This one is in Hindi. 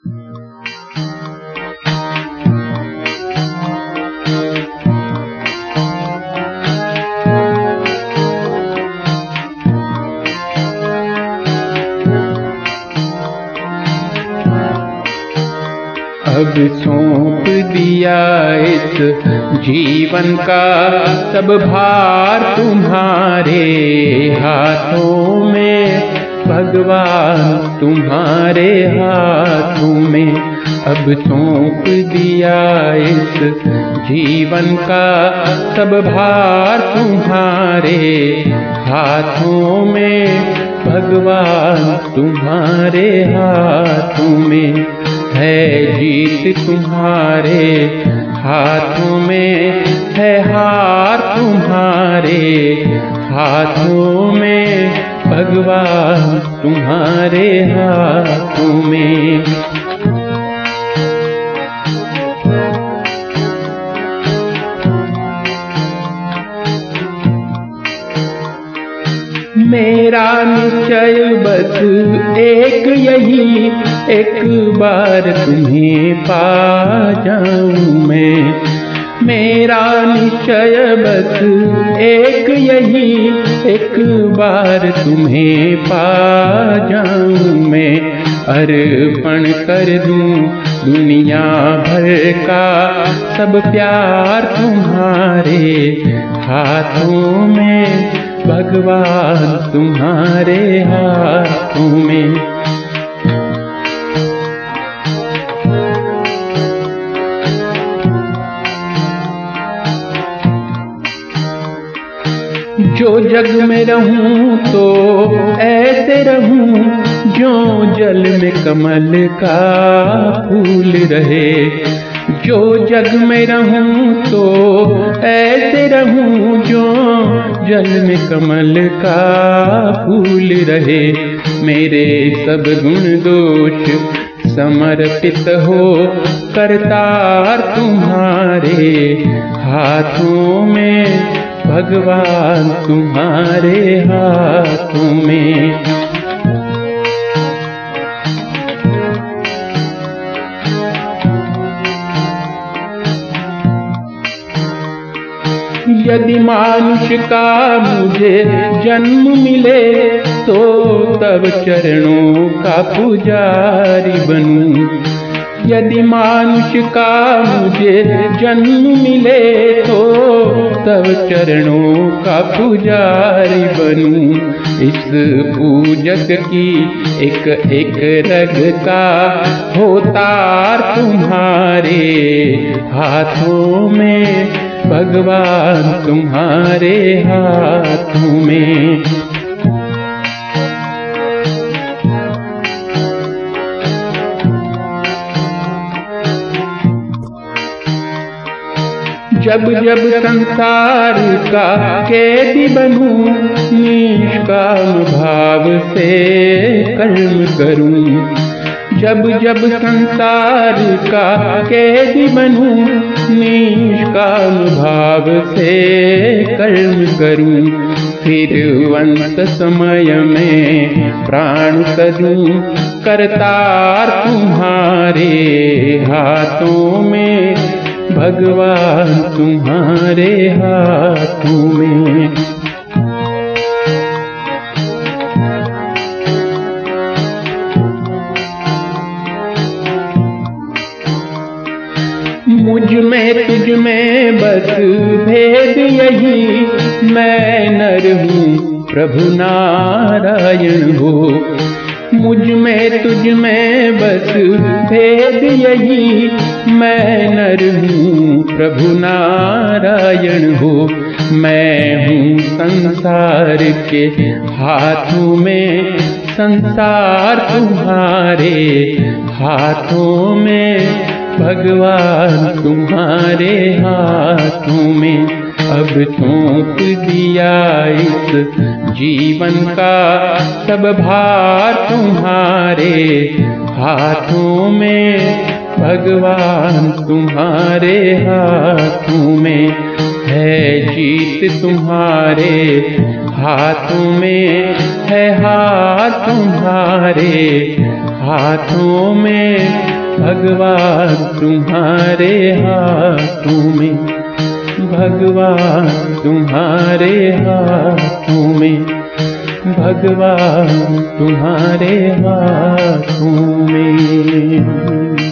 अब सौंप दिया इस जीवन का सब भार तुम्हारे हाथों में। भगवान तुम्हारे हाथों अब सौंप दिया इस जीवन का। सब भार तुम्हारे हाथों में, भगवान तुम्हारे हाथों में है। जीत तुम्हारे हाथों में है, हार तुम्हारे हाथों में, भगवान तुम्हारे हाथों में। मेरा निश्चय बस एक यही, एक बार तुम्हें पा जाऊँ मैं। मेरा निश्चय बस एक यही, एक बार तुम्हें पा जाऊँ मैं। अर्पण कर दूँ दुनिया भर का, सब प्यार तुम्हारे हाथों में। भगवान, तुम्हारे हाथों में। जो जग में रहूँ तो ऐसे रहूँ, जो जल में कमल का फूल रहे। जो जग में रहूँ तो ऐसे रहूँ, जो जल में कमल का फूल रहे। मेरे सब गुण दोष समर्पित हो। करतार तुम्हारे हाथों में, भगवान तुम्हारे हाथों में। यदि मानुष का मुझे जन्म मिले तो तब चरणों का पुजारी बनूं। यदि मानुष का मुझे जन्म मिले तो तब चरणों का पुजारी बनूं। इस पूजक की एक एक रग का होता तुम्हारे हाथों में। भगवान, तुम्हारे हाथों में। जब जब संसार का कैदी बनूं निष्काम भाव से कर्म करूँ जब जब संसार का कैदी बनूं निष्काम भाव से कर्म करूँ, फिर अंत समय में प्राण करूँ करतार तुम्हारे हाथों में, भगवान तुम्हारे हाथों में। मुझमें तुझ में बस भेद यही। मैं नर हूँ, प्रभु नारायण हो। मुझमें तुझ में बस भेद यही। मैं नर हूँ, प्रभु नारायण हो। मैं हूँ संसार के हाथों में, संसार तुम्हारे हाथों में। भगवान, तुम्हारे हाथों में अब सौंप दिया इस जीवन का सब भार तुम्हारे हाथों में। भगवान, तुम्हारे हाथों में है जीत तुम्हारे हाथों में, है हाथ तुम्हारे हाथों में। भगवान तुम्हारे हाथों में। भगवान तुम्हारे हाथों में। भगवान तुम्हारे हाथों में।